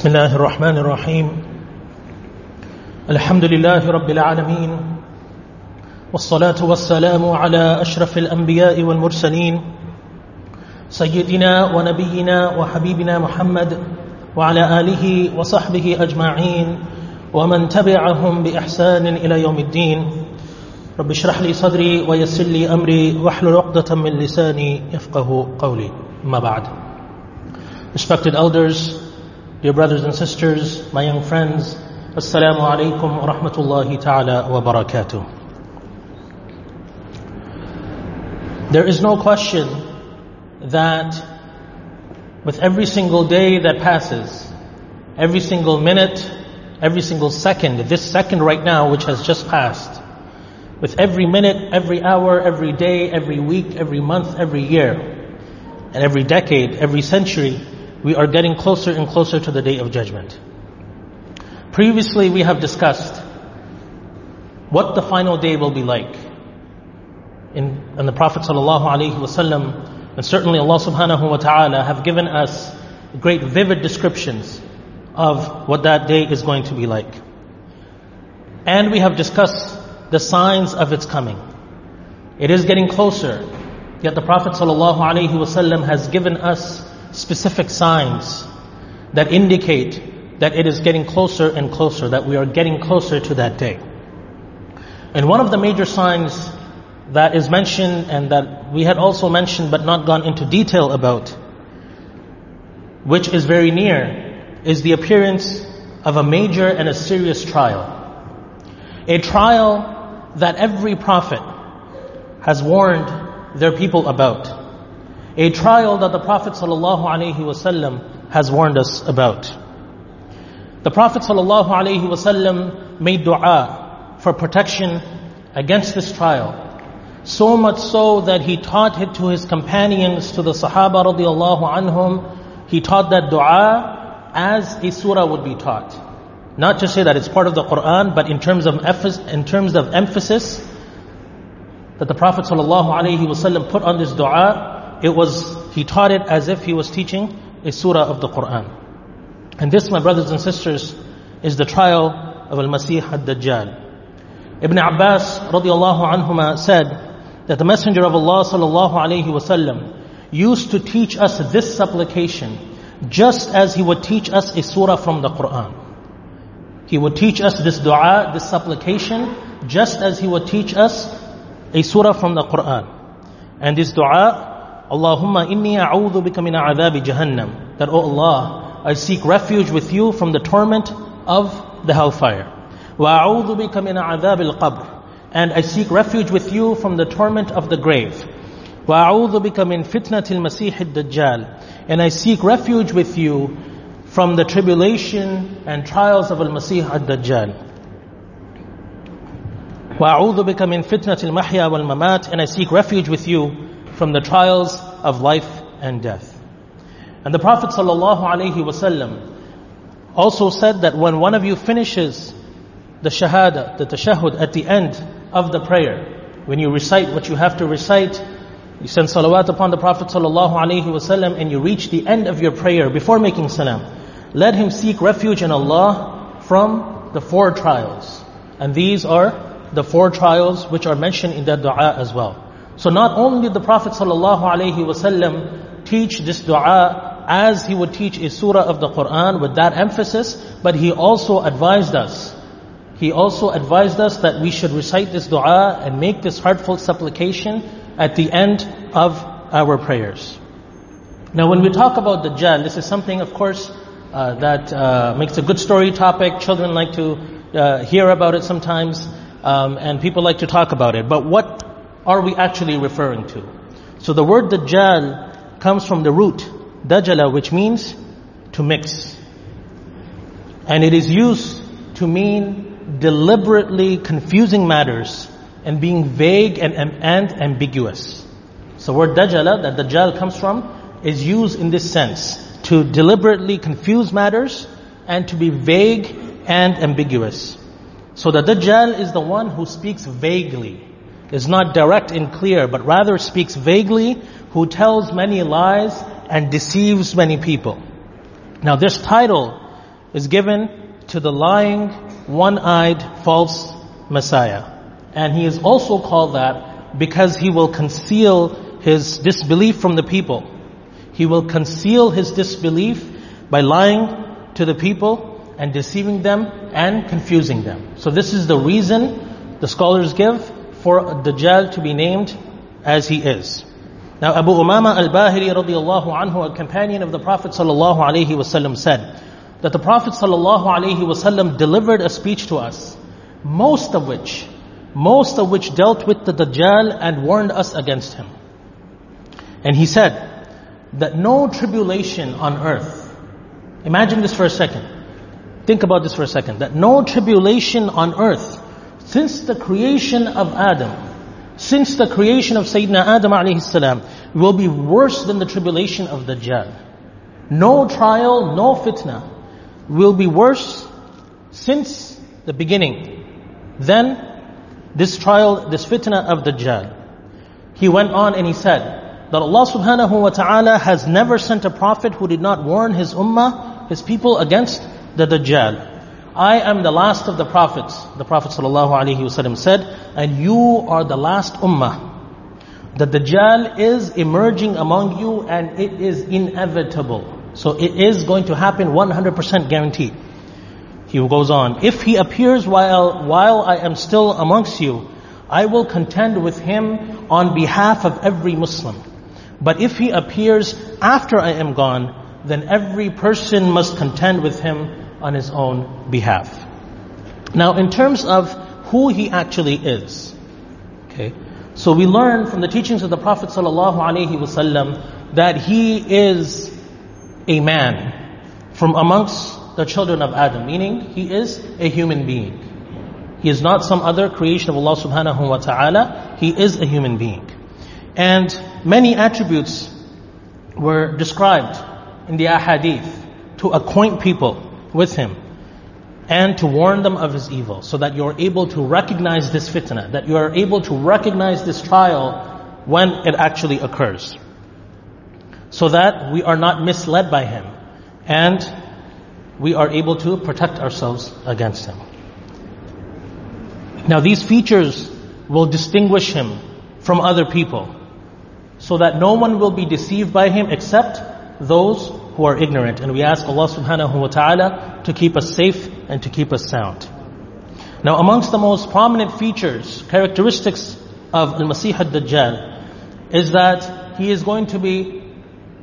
بسم الله الرحمن الرحيم الحمد لله رب العالمين والصلاة والسلام على أشرف الأنبياء والمرسلين سيدنا ونبينا وحبيبنا محمد وعلى آله وصحبه أجمعين ومن تبعهم بإحسان إلى يوم الدين رب اشرح لي صدري ويسر لي أمري واحلل عقدة من لساني يفقه قولي ما بعد Respected elders, dear brothers and sisters, my young friends, Assalamu alaikum wa rahmatullahi ta'ala wa barakatuh. There is no question that with every single day that passes, every single minute, every single second, this second right now which has just passed, with every minute, every hour, every day, every week, every month, every year, and every decade, every century, we are getting closer and closer to the day of judgment. Previously we have discussed what the final day will be like. In, and the Prophet ﷺ and certainly Allah subhanahu wa ta'ala have given us great vivid descriptions of what that day is going to be like. And we have discussed the signs of its coming. It is getting closer, yet the Prophet ﷺ has given us specific signs that indicate that it is getting closer and closer, that we are getting closer to that day. And one of the major signs that is mentioned and that we had also mentioned but not gone into detail about, which is very near, is the appearance of a major and a serious trial. A trial that every prophet has warned their people about A trial that the Prophet ﷺ has warned us about. The Prophet ﷺ made dua for protection against this trial. So much so that he taught it to his companions, to the Sahaba radiallahu anhum. He taught that dua as a surah would be taught. Not to say that it's part of the Quran, but in terms of in terms of emphasis that the Prophet ﷺ put on this dua, it was he taught it as if he was teaching a surah of the Quran. And this, my brothers and sisters, is the trial of Al-Masih ad-Dajjal. Ibn Abbas radiallahu anhuma said that the Messenger of Allah sallallahu alayhi wasallam used to teach us this supplication just as he would teach us a surah from the Quran. He would teach us this dua, this supplication, just as he would teach us a surah from the Quran. And this dua, Allahumma inni a'udhu bika min a'adhabi jahannam. That, oh Allah, I seek refuge with you from the torment of the hellfire. Wa a'udhu bika min a'adhab al-qabr. And I seek refuge with you from the torment of the grave. Wa a'udhu bika min fitnatil masih ad-dajjal. And I seek refuge with you from the tribulation and trials of al-masih ad-dajjal. وأعوذ بك من فتنة المحيا والممات and I seek refuge with you from the trials of life and death. And the Prophet ﷺ also said that when one of you finishes the shahada, the tashahud at the end of the prayer, when you recite what you have to recite, you send salawat upon the Prophet ﷺ and you reach the end of your prayer before making salam, let him seek refuge in Allah from the four trials. And these are the four trials which are mentioned in that dua as well. So not only did the Prophet ﷺ teach this dua as he would teach a surah of the Quran with that emphasis, but he also advised us. He also advised us that we should recite this dua and make this heartfelt supplication at the end of our prayers. Now when we talk about Dajjal, this is something of course uh, that uh, makes a good story topic. Children like to uh, hear about it sometimes um, and people like to talk about it. But what are we actually referring to? So the word Dajjal comes from the root Dajjala, which means to mix. And it is used to mean deliberately confusing matters and being vague and, and, and ambiguous. So the word Dajjala, that Dajjal comes from, is used in this sense, to deliberately confuse matters and to be vague and ambiguous. So the Dajjal is the one who speaks vaguely, is not direct and clear, but rather speaks vaguely, who tells many lies and deceives many people. Now this title is given to the lying, one-eyed, false Messiah. And he is also called that because he will conceal his disbelief from the people. He will conceal his disbelief by lying to the people and deceiving them and confusing them. So this is the reason the scholars give for Dajjal to be named as he is. Now Abu Umama al-Bahili radiallahu anhu, a companion of the Prophet sallallahu alaihi wasallam said that the Prophet sallallahu alaihi wasallam delivered a speech to us, most of which, most of which dealt with the Dajjal and warned us against him. And he said that no tribulation on earth, imagine this for a second, think about this for a second, that no tribulation on earth since the creation of Adam, since the creation of Sayyidina Adam alayhi salam, will be worse than the tribulation of Dajjal. No trial, no fitna will be worse since the beginning than this trial, this fitna of Dajjal. He went on and he said that Allah subhanahu wa ta'ala has never sent a prophet who did not warn his ummah, his people against the Dajjal. I am the last of the prophets, the Prophet ﷺ said, and you are the last ummah. The Dajjal is emerging among you and it is inevitable. So it is going to happen 100% guaranteed. He goes on, if he appears while, while I am still amongst you, I will contend with him on behalf of every Muslim. But if he appears after I am gone, then every person must contend with him on his own behalf. Now in terms of who he actually is, okay, so we learn from the teachings of the Prophet ﷺ that he is a man from amongst the children of Adam, meaning he is a human being. He is not some other creation of Allah subhanahu wa ta'ala, he is a human being. And many attributes were described in the ahadith to acquaint people with him and to warn them of his evil so that you're able to recognize this fitna, that you are able to recognize this trial when it actually occurs. So that we are not misled by him and we are able to protect ourselves against him. Now these features will distinguish him from other people so that no one will be deceived by him except those who are ignorant. And we ask Allah subhanahu wa ta'ala to keep us safe and to keep us sound. Now amongst the most prominent features, characteristics of Al-Masih al-Dajjal is that he is going to be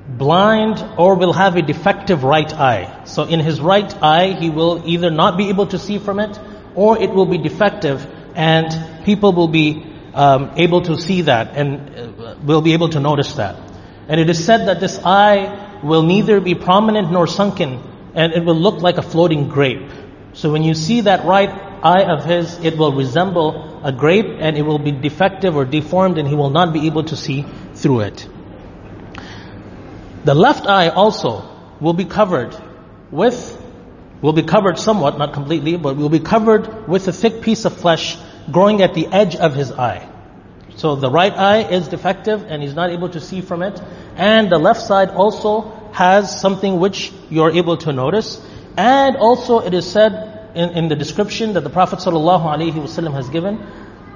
blind or will have a defective right eye. So in his right eye, he will either not be able to see from it or it will be defective and people will be um, able to see that and uh, will be able to notice that. And it is said that this eye will neither be prominent nor sunken and it will look like a floating grape. So when you see that right eye of his, it will resemble a grape and it will be defective or deformed and he will not be able to see through it. The left eye also will be covered with, will be covered somewhat, not completely, but will be covered with a thick piece of flesh growing at the edge of his eye. So the right eye is defective and he's not able to see from it. And the left side also has something which you're able to notice. And also it is said in, in the description that the Prophet ﷺ has given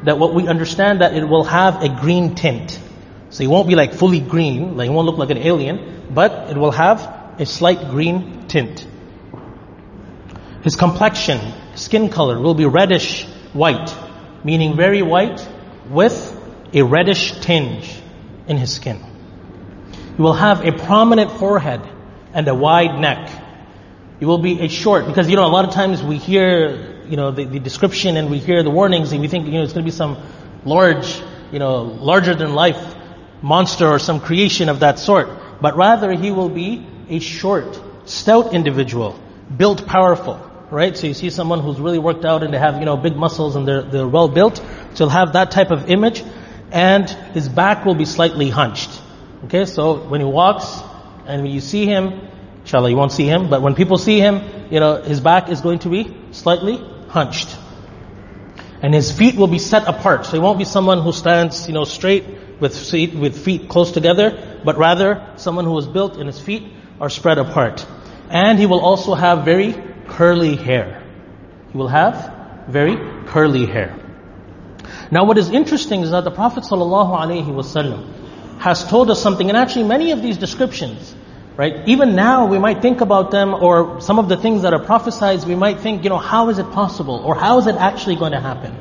that what we understand that it will have a green tint. So it won't be like fully green, like it won't look like an alien, but it will have a slight green tint. His complexion, skin color will be reddish white, meaning very white with a reddish tinge in his skin. He will have a prominent forehead and a wide neck. He will be a short, because you know, a lot of times we hear, you know, the, the description and we hear the warnings and we think, you know, it's going to be some large, you know, larger than life monster or some creation of that sort. But rather he will be a short, stout individual, built powerful, right? So you see someone who's really worked out and they have, you know, big muscles and they're, they're well built. So he'll have that type of image and his back will be slightly hunched. Okay, so when he walks and when you see him, inshallah you won't see him, but when people see him, you know, his back is going to be slightly hunched. And his feet will be set apart. So he won't be someone who stands, you know, straight with feet, with feet close together, but rather someone who is built and his feet are spread apart. And he will also have very curly hair. He will have very curly hair. Now what is interesting is that the Prophet ﷺ has told us something, and actually many of these descriptions, right, even now we might think about them, or some of the things that are prophesied, we might think, you know, how is it possible, or how is it actually going to happen?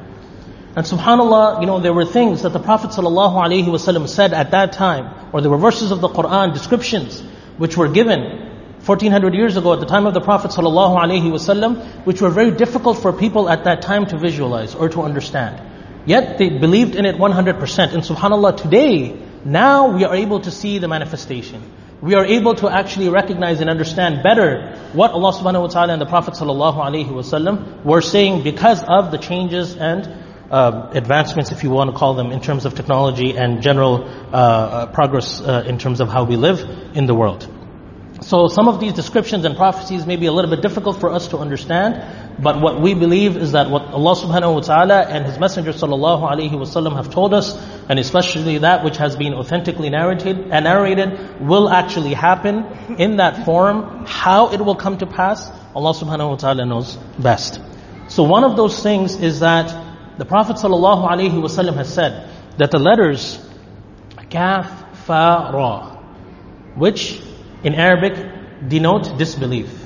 And subhanAllah, you know, there were things that the Prophet ﷺ said at that time, or there were verses of the Quran, descriptions, which were given 1400 years ago at the time of the Prophet ﷺ, which were very difficult for people at that time to visualize or to understand. Yet they believed in it 100%. And subhanAllah, today, now we are able to see the manifestation. We are able to actually recognize and understand better what Allah subhanahu wa ta'ala and the Prophet ﷺ were saying because of the changes and uh, advancements, if you want to call them, in terms of technology and general uh, uh progress uh, in terms of how we live in the world. So some of these descriptions and prophecies may be a little bit difficult for us to understand, but what we believe is that what Allah subhanahu wa ta'ala and His Messenger sallallahu alayhi wasallam have told us, and especially that which has been authentically narrated and uh, narrated, will actually happen in that form. How it will come to pass, Allah subhanahu wa ta'ala knows best. So one of those things is that the Prophet sallallahu alayhi wasallam has said that the letters kaf, fa, ra, which in Arabic denote disbelief.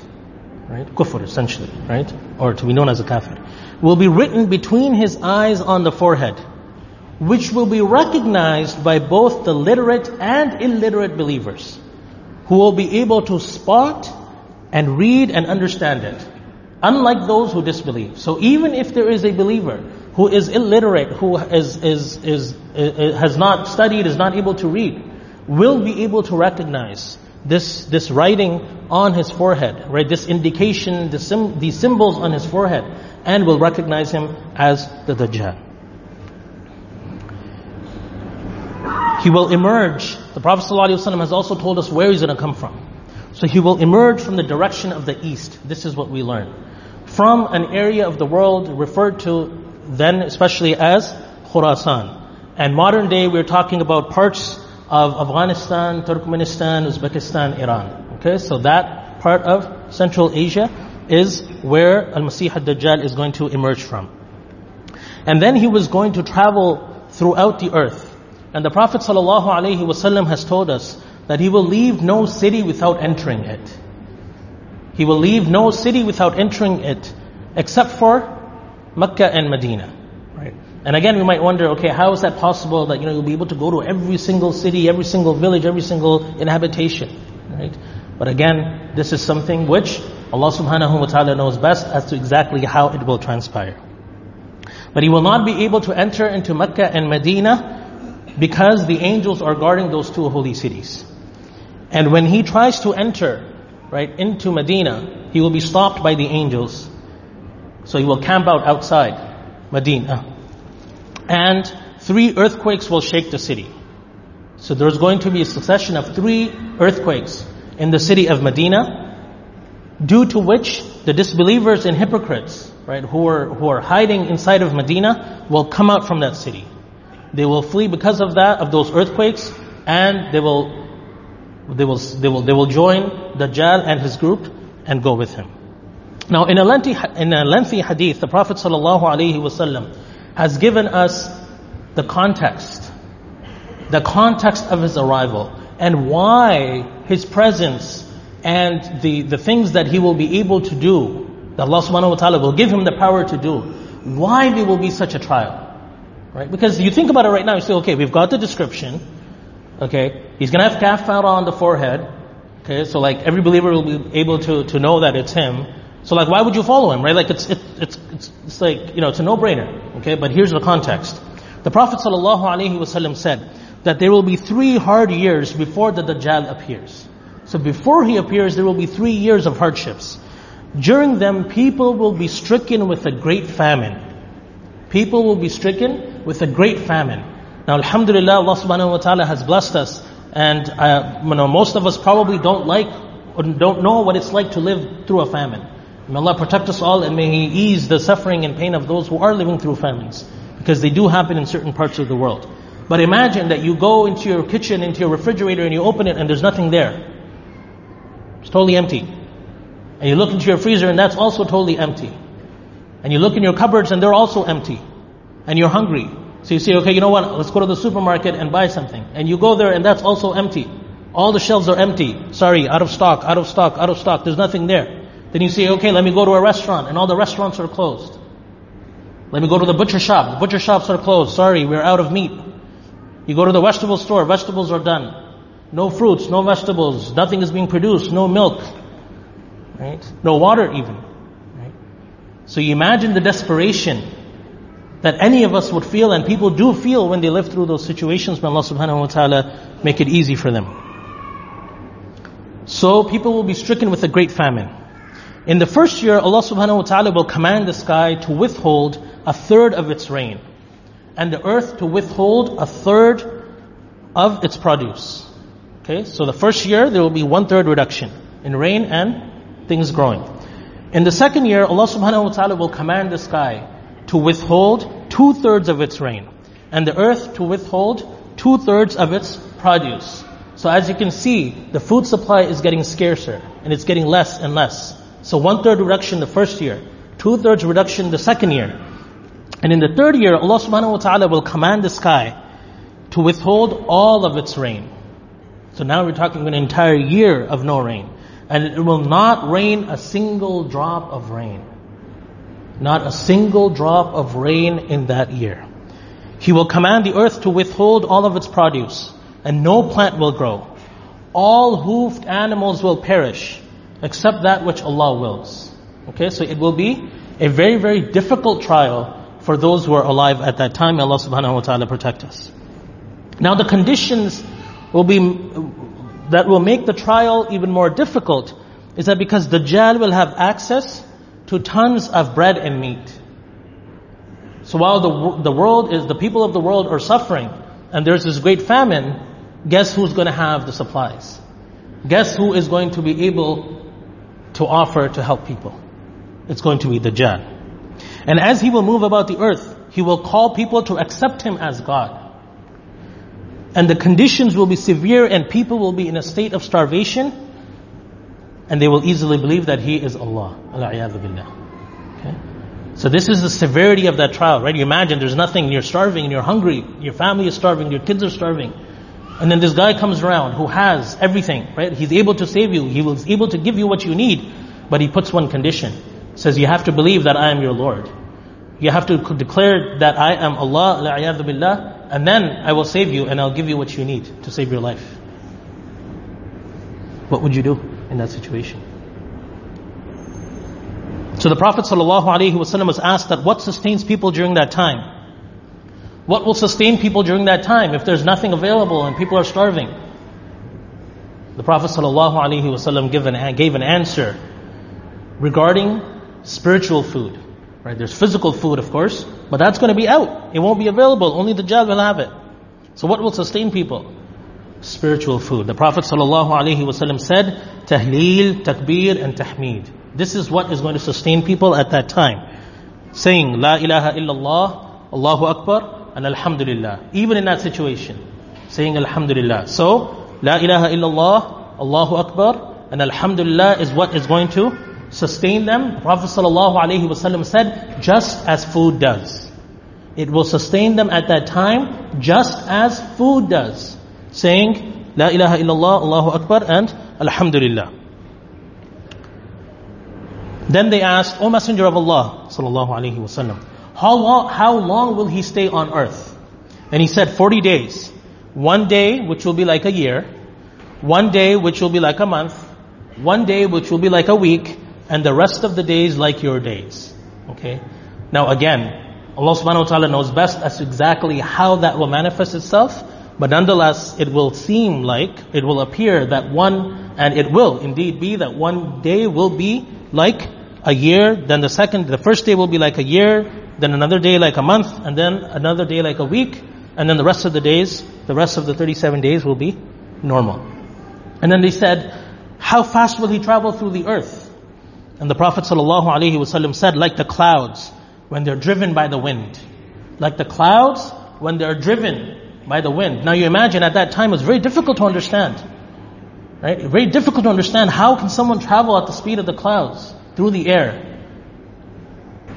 Right? Kufr essentially, right? Or to be known as a kafir. Will be written between his eyes on the forehead, which will be recognized by both the literate and illiterate believers, who will be able to spot and read and understand it, unlike those who disbelieve. So even if there is a believer who is illiterate, who is, is, is, is has not studied, is not able to read, will be able to recognize this, this writing on his forehead, right? This indication, the sim, these symbols on his forehead, and will recognize him as the Dajjal. He will emerge. The Prophet ﷺ has also told us where he's going to come from. So he will emerge from the direction of the east. This is what we learn. From an area of the world referred to then especially as Khurasan. And modern day we're talking about parts of Afghanistan, Turkmenistan, Uzbekistan, Iran. Okay, so that part of Central Asia is where Al-Masih al-Dajjal is going to emerge from. And then he was going to travel throughout the earth. And the Prophet ﷺ has told us that he will leave no city without entering it. He will leave no city without entering it, except for Mecca and Medina. And again, we might wonder, okay, how is that possible that, you know, you'll be able to go to every single city, every single village, every single inhabitation, right? But again, this is something which Allah subhanahu wa ta'ala knows best as to exactly how it will transpire. But he will not be able to enter into Mecca and Medina because the angels are guarding those two holy cities. And when he tries to enter, right, into Medina, he will be stopped by the angels. So he will camp out outside Medina and three earthquakes will shake the city. So there's going to be a succession of three earthquakes in the city of Medina, due to which the disbelievers and hypocrites, right, who are, who are hiding inside of Medina will come out from that city. They will flee because of that, of those earthquakes, and they will, they will, they will, they will join Dajjal and his group and go with him. Now, in a lengthy, in a lengthy hadith, the Prophet sallallahu alaihi wasallam has given us the context, the context of his arrival, and why his presence and the, the things that he will be able to do, that Allah subhanahu wa ta'ala will give him the power to do, why there will be such a trial. Right? Because you think about it right now, you say, okay, we've got the description, okay, he's gonna have kaf on the forehead, okay, so like every believer will be able to, to know that it's him, so like, why would you follow him, right? Like, it's, it, it's, it's, it's like, you know, it's a no-brainer. Okay, but here's the context. The Prophet ﷺ said that there will be three hard years before the Dajjal appears. So before he appears, there will be three years of hardships. During them, people will be stricken with a great famine. People will be stricken with a great famine. Now, Alhamdulillah, Allah subhanahu wa ta'ala has blessed us, and uh, you know, most of us probably don't like, or don't know what it's like to live through a famine. May Allah protect us all and may He ease the suffering and pain of those who are living through famines. Because they do happen in certain parts of the world. But imagine that you go into your kitchen, into your refrigerator, and you open it and there's nothing there. It's totally empty. And you look into your freezer and that's also totally empty. And you look in your cupboards and they're also empty. And you're hungry. So you say, okay, you know what, let's go to the supermarket and buy something. And you go there and that's also empty. All the shelves are empty. Sorry, out of stock, out of stock, out of stock. There's nothing there. Then you say, okay, let me go to a restaurant and all the restaurants are closed. Let me go to the butcher shop. The butcher shops are closed. Sorry, we're out of meat. You go to the vegetable store, vegetables are done. No fruits, no vegetables, nothing is being produced, no milk, right? No water even. Right? So you imagine the desperation that any of us would feel and people do feel when they live through those situations, may Allah subhanahu wa ta'ala make it easy for them. So people will be stricken with a great famine. In the first year, Allah subhanahu wa ta'ala will command the sky to withhold a third of its rain and the earth to withhold a third of its produce. Okay, so the first year there will be one third reduction in rain and things growing. In the second year, Allah subhanahu wa ta'ala will command the sky to withhold two thirds of its rain and the earth to withhold two thirds of its produce. So as you can see, the food supply is getting scarcer and it's getting less and less. So one third reduction the first year, two thirds reduction the second year. And in the third year, Allah subhanahu wa ta'ala will command the sky to withhold all of its rain. So now we're talking an entire year of no rain. And it will not rain a single drop of rain. Not a single drop of rain in that year. He will command the earth to withhold all of its produce, and no plant will grow. All hoofed animals will perish, except that which Allah wills. Okay, so it will be a very, very difficult trial for those who are alive at that time. Allah subhanahu wa ta'ala protect us. Now the conditions will be, that will make the trial even more difficult is that because Dajjal will have access to tons of bread and meat. So while the, the world is, the people of the world are suffering and there's this great famine, guess who's going to have the supplies? Guess who is going to be able to offer to help people? It's going to be Dajjal. And as he will move about the earth, he will call people to accept him as God and the conditions will be severe and people will be in a state of starvation and they will easily believe that he is Allah. Okay? So this is the severity of that trial, right? You imagine there's nothing, you're starving and you're hungry, your family is starving, your kids are starving. And then this guy comes around who has everything, right? He's able to save you, he was able to give you what you need, but he puts one condition. Says you have to believe that I am your Lord. You have to declare that I am Allah, billah, and then I will save you and I'll give you what you need to save your life. What would you do in that situation? So the Prophet ﷺ was asked that what sustains people during that time? What will sustain people during that time if there's nothing available and people are starving? The Prophet ﷺ gave an, answer regarding spiritual food. Right? There's physical food, of course, but that's going to be out. It won't be available. Only the Dajjal will have it. So what will sustain people? Spiritual food. The Prophet ﷺ said, Tahleel, Takbir and Tahmeed. This is what is going to sustain people at that time. Saying, La ilaha illallah, Allahu Akbar, and Alhamdulillah. Even in that situation. Saying Alhamdulillah. So, La ilaha illallah, Allahu Akbar, and Alhamdulillah is what is going to sustain them. Prophet ﷺ said, just as food does. It will sustain them at that time just as food does. Saying, La ilaha illallah, Allahu Akbar, and Alhamdulillah. Then they asked, O Messenger of Allah, sallallahu alaihi wasallam, how long, how long will he stay on earth? And he said, 40 days. One day, which will be like a year. One day, which will be like a month. One day, which will be like a week and the rest of the days like your days. Okay? Now again, Allah subhanahu wa ta'ala knows best as to exactly how that will manifest itself, but nonetheless, it will seem like, it will appear that one, and it will indeed be that one day will be like a year, then the second, the first day will be like a year, then another day like a month, and then another day like a week, and then the rest of the days, the rest of the 37 days will be normal. And then they said, how fast will he travel through the earth? And the Prophet ﷺ said, like the clouds when they're driven by the wind. Like the clouds when they're driven by the wind. Now you imagine at that time it was very difficult to understand. Right? Very difficult to understand. How can someone travel at the speed of the clouds through the air?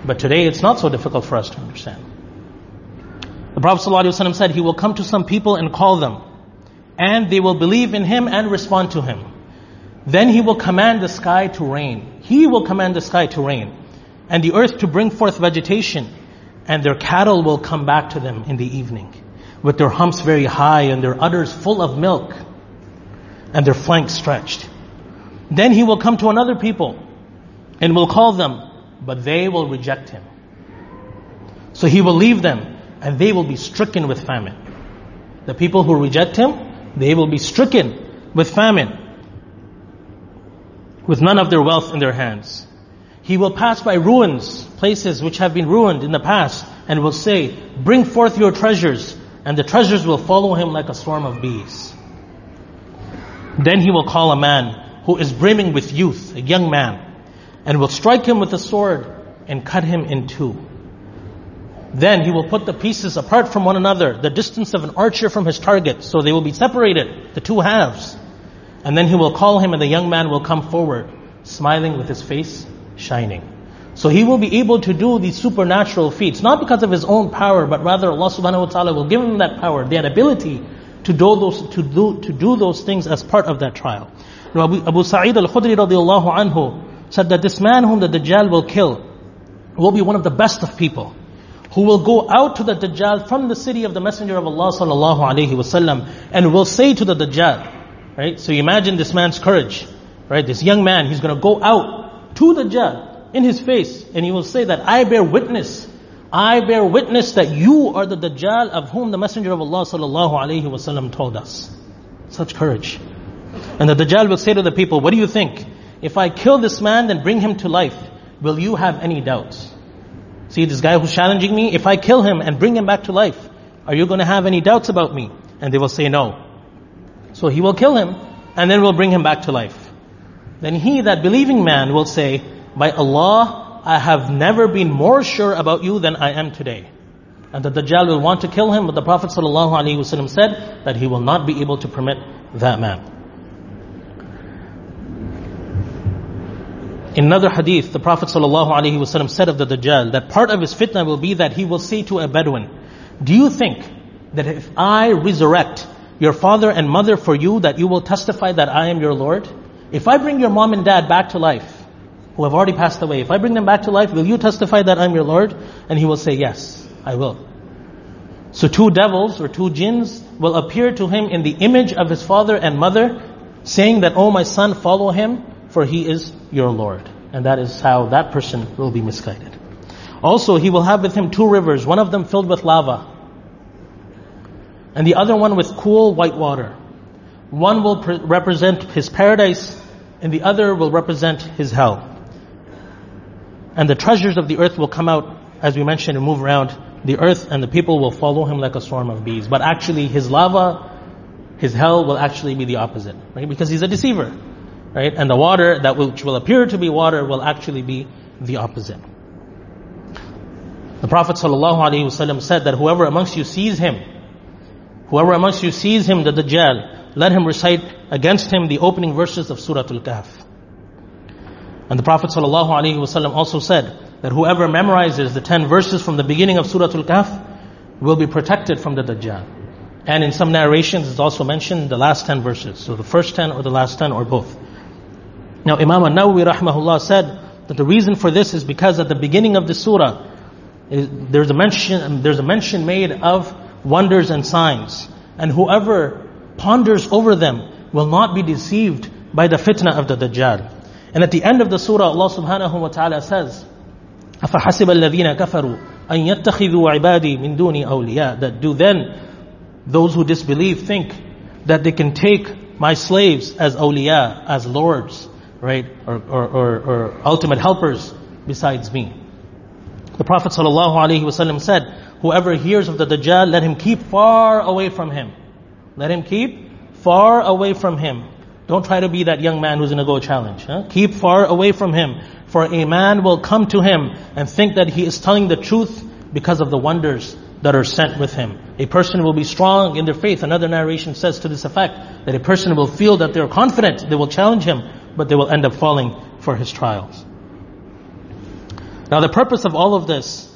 But today it's not so difficult for us to understand. The Prophet ﷺ said, He will come to some people and call them, and they will believe in Him and respond to Him. Then He will command the sky to rain. He will command the sky to rain, and the earth to bring forth vegetation, and their cattle will come back to them in the evening, with their humps very high and their udders full of milk and their flanks stretched. Then he will come to another people and will call them, but they will reject him. So he will leave them and they will be stricken with famine. The people who reject him, they will be stricken with famine, with none of their wealth in their hands. He will pass by ruins, places which have been ruined in the past, and will say, Bring forth your treasures, and the treasures will follow him like a swarm of bees. Then he will call a man who is brimming with youth, a young man, and will strike him with a sword and cut him in two. Then he will put the pieces apart from one another, the distance of an archer from his target, so they will be separated, the two halves. And then he will call him and the young man will come forward, smiling with his face shining. So he will be able to do these supernatural feats, not because of his own power, but rather Allah subhanahu wa ta'ala will give him that power, that ability to do those, to do, to do those things as part of that trial. Now, Abu, Abu Sa'id al-Khudri radiallahu anhu said that this man whom the Dajjal will kill will be one of the best of people who will go out to the Dajjal from the city of the Messenger of Allah sallallahu alaihi wasallam and will say to the Dajjal, right? So imagine this man's courage, right? This young man, he's going to go out to the Dajjal in his face and he will say that I bear witness I bear witness that you are the Dajjal of whom the Messenger of Allah sallallahu alaihi wasallam told us. Such courage. And the Dajjal will say to the people, what do you think? If I kill this man then bring him to life, will you have any doubts? See this guy who's challenging me, if I kill him and bring him back to life, are you going to have any doubts about me? And they will say no. So he will kill him and then we'll bring him back to life. Then he, that believing man, will say, by Allah, I have never been more sure about you than I am today. And the Dajjal will want to kill him, but the Prophet ﷺ said that he will not be able to permit that man. In another hadith, the Prophet ﷺ said of the Dajjal that part of his fitna will be that he will say to a Bedouin, Do you think that if I resurrect your father and mother for you, that you will testify that I am your Lord? If I bring your mom and dad back to life, who have already passed away, if I bring them back to life, will you testify that I'm your Lord? And he will say, yes, I will. So two devils or two jinns will appear to him in the image of his father and mother, saying that, oh my son, follow him, for he is your Lord. And that is how that person will be misguided. Also, he will have with him two rivers, one of them filled with lava, and the other one with cool white water. One will pre- represent his paradise, and the other will represent his hell. And the treasures of the earth will come out, as we mentioned, and move around the earth, and the people will follow him like a swarm of bees. But actually, his lava, his hell will actually be the opposite, right? Because he's a deceiver, right? And the water that will, which will appear to be water will actually be the opposite. The Prophet ﷺ said that whoever amongst you sees him, whoever amongst you sees him, the Dajjal, let him recite against him the opening verses of Surah Al-Kahf. And the Prophet ﷺ also said that whoever memorizes the 10 verses from the beginning of Surah Al-Kahf will be protected from the Dajjal. And in some narrations it's also mentioned the last 10 verses. So the first 10 or the last 10 or both. Now Imam An-Nawawi rahmahullah said that the reason for this is because at the beginning of the surah there's a mention there's a mention made of wonders and signs and whoever ponders over them will not be deceived by the fitna of the Dajjal. And at the end of the surah, Allah subhanahu wa ta'ala says, أَفَحَسِبَ الَّذِينَ كَفَرُوا أَن يَتَّخِذُوا عِبَادِي مِن دُونِ أَوْلِيَاءَ That do then, those who disbelieve think that they can take my slaves as awliya, as lords, right? Or, or, or, or ultimate helpers besides me. The Prophet ﷺ said, whoever hears of the Dajjal, let him keep far away from him. Let him keep far away from him. Don't try to be that young man who's going to go challenge. Huh? Keep far away from him. For a man will come to him and think that he is telling the truth because of the wonders that are sent with him. A person will be strong in their faith. Another narration says to this effect that a person will feel that they're confident, they will challenge him, but they will end up falling for his trials. Now the purpose of all of this,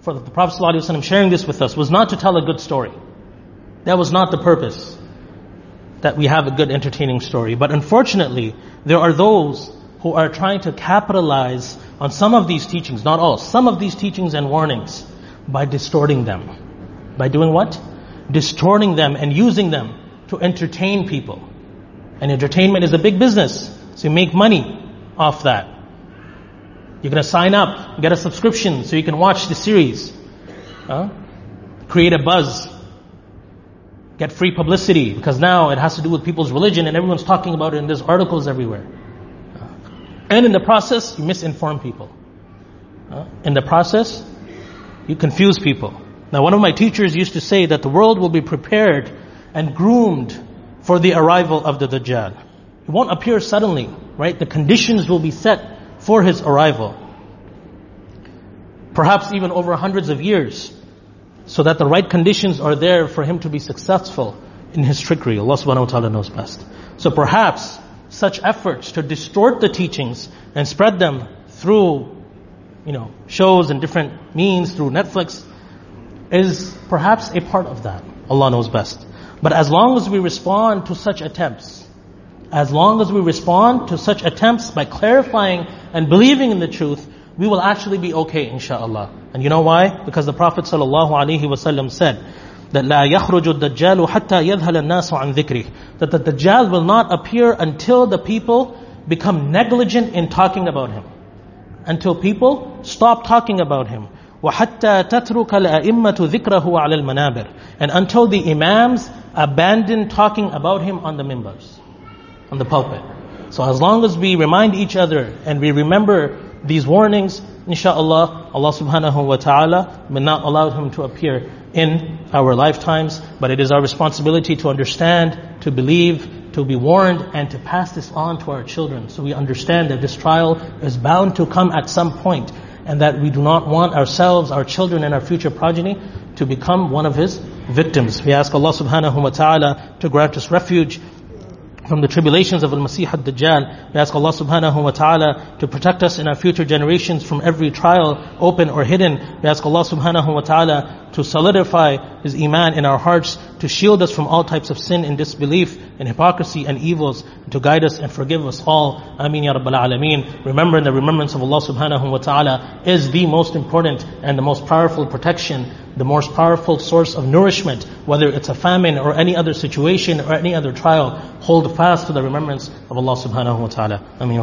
for the Prophet ﷺ sharing this with us, was not to tell a good story. That was not the purpose. That we have a good entertaining story. But unfortunately, there are those who are trying to capitalize on some of these teachings, not all, some of these teachings and warnings by distorting them. By doing what? Distorting them and using them to entertain people. And entertainment is a big business. So you make money off that. You're going to sign up, get a subscription so you can watch the series. Huh? Create a buzz. Get free publicity because now it has to do with people's religion and everyone's talking about it and there's articles everywhere. And in the process, you misinform people. In the process, you confuse people. Now, one of my teachers used to say that the world will be prepared and groomed for the arrival of the Dajjal. He won't appear suddenly, right? The conditions will be set for his arrival. Perhaps even over hundreds of years. So that the right conditions are there for him to be successful in his trickery. Allah subhanahu wa ta'ala knows best. So perhaps such efforts to distort the teachings and spread them through, you know, shows and different means through Netflix is perhaps a part of that. Allah knows best. But as long as we respond to such attempts, as long as we respond to such attempts by clarifying and believing in the truth, we will actually be okay, inshallah. And you know why? Because the Prophet ﷺ said, that لا يخرج الدجال حتى يذهل الناس عن ذكره that the Dajjal will not appear until the people become negligent in talking about him until people stop talking about him وحتى تترك الأئمة ذكره على المنابر and until the imams abandon talking about him on the mimbars on the pulpit so as long as we remind each other and we remember these warnings inshallah Allah subhanahu wa ta'ala may not allow him to appear in our lifetimes, but it is our responsibility to understand, to believe, to be warned, and to pass this on to our children. So we understand that this trial is bound to come at some point, and that we do not want ourselves, our children, and our future progeny to become one of his victims. We ask Allah subhanahu wa ta'ala to grant us refuge from the tribulations of Al-Masih ad-Dajjal. We ask Allah subhanahu wa ta'ala to protect us in our future generations from every trial, open or hidden. We ask Allah subhanahu wa ta'ala to solidify His iman in our hearts, to shield us from all types of sin and disbelief and hypocrisy and evils, and to guide us and forgive us all. Ameen ya Rabbal Alameen. Remembering the remembrance of Allah subhanahu wa ta'ala is the most important and the most powerful protection the most powerful source of nourishment, whether it's a famine or any other situation or any other trial, hold fast to the remembrance of Allah subhanahu wa ta'ala. Ameen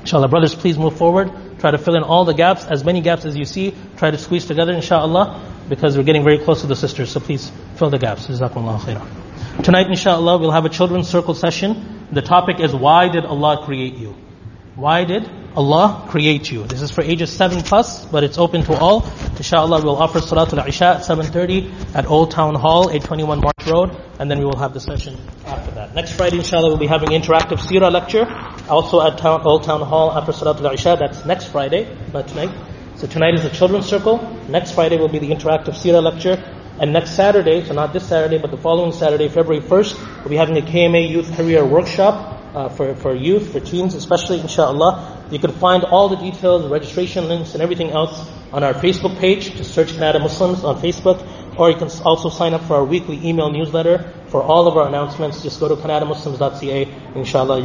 Inshallah, brothers, please move forward. Try to fill in all the gaps, as many gaps as you see. Try to squeeze together, inshallah, because we're getting very close to the sisters. So please fill the gaps. Jazakumullah khairah. Tonight, inshallah, we'll have a children's circle session. The topic is why did Allah create you? Why did Allah create you? This is for ages 7 plus, but it's open to all. Inshallah, we'll offer Salatul Isha at 7.30 at Old Town Hall, 821 March Road, and then we will have the session after that. Next Friday, inshallah, we'll be having interactive Sirah lecture, also at town, Old Town Hall after Salatul Isha. That's next Friday, not tonight. So tonight is the children's circle. Next Friday will be the interactive Sirah lecture. And next Saturday, so not this Saturday, but the following Saturday, February 1st, we'll be having a KMA Youth Career Workshop uh, for, for youth, for teens especially, inshallah. You can find all the details, registration links, and everything else on our Facebook page. Just search Kanata Muslims on Facebook. Or you can also sign up for our weekly email newsletter for all of our announcements. Just go to kanatamuslims.ca, inshallah.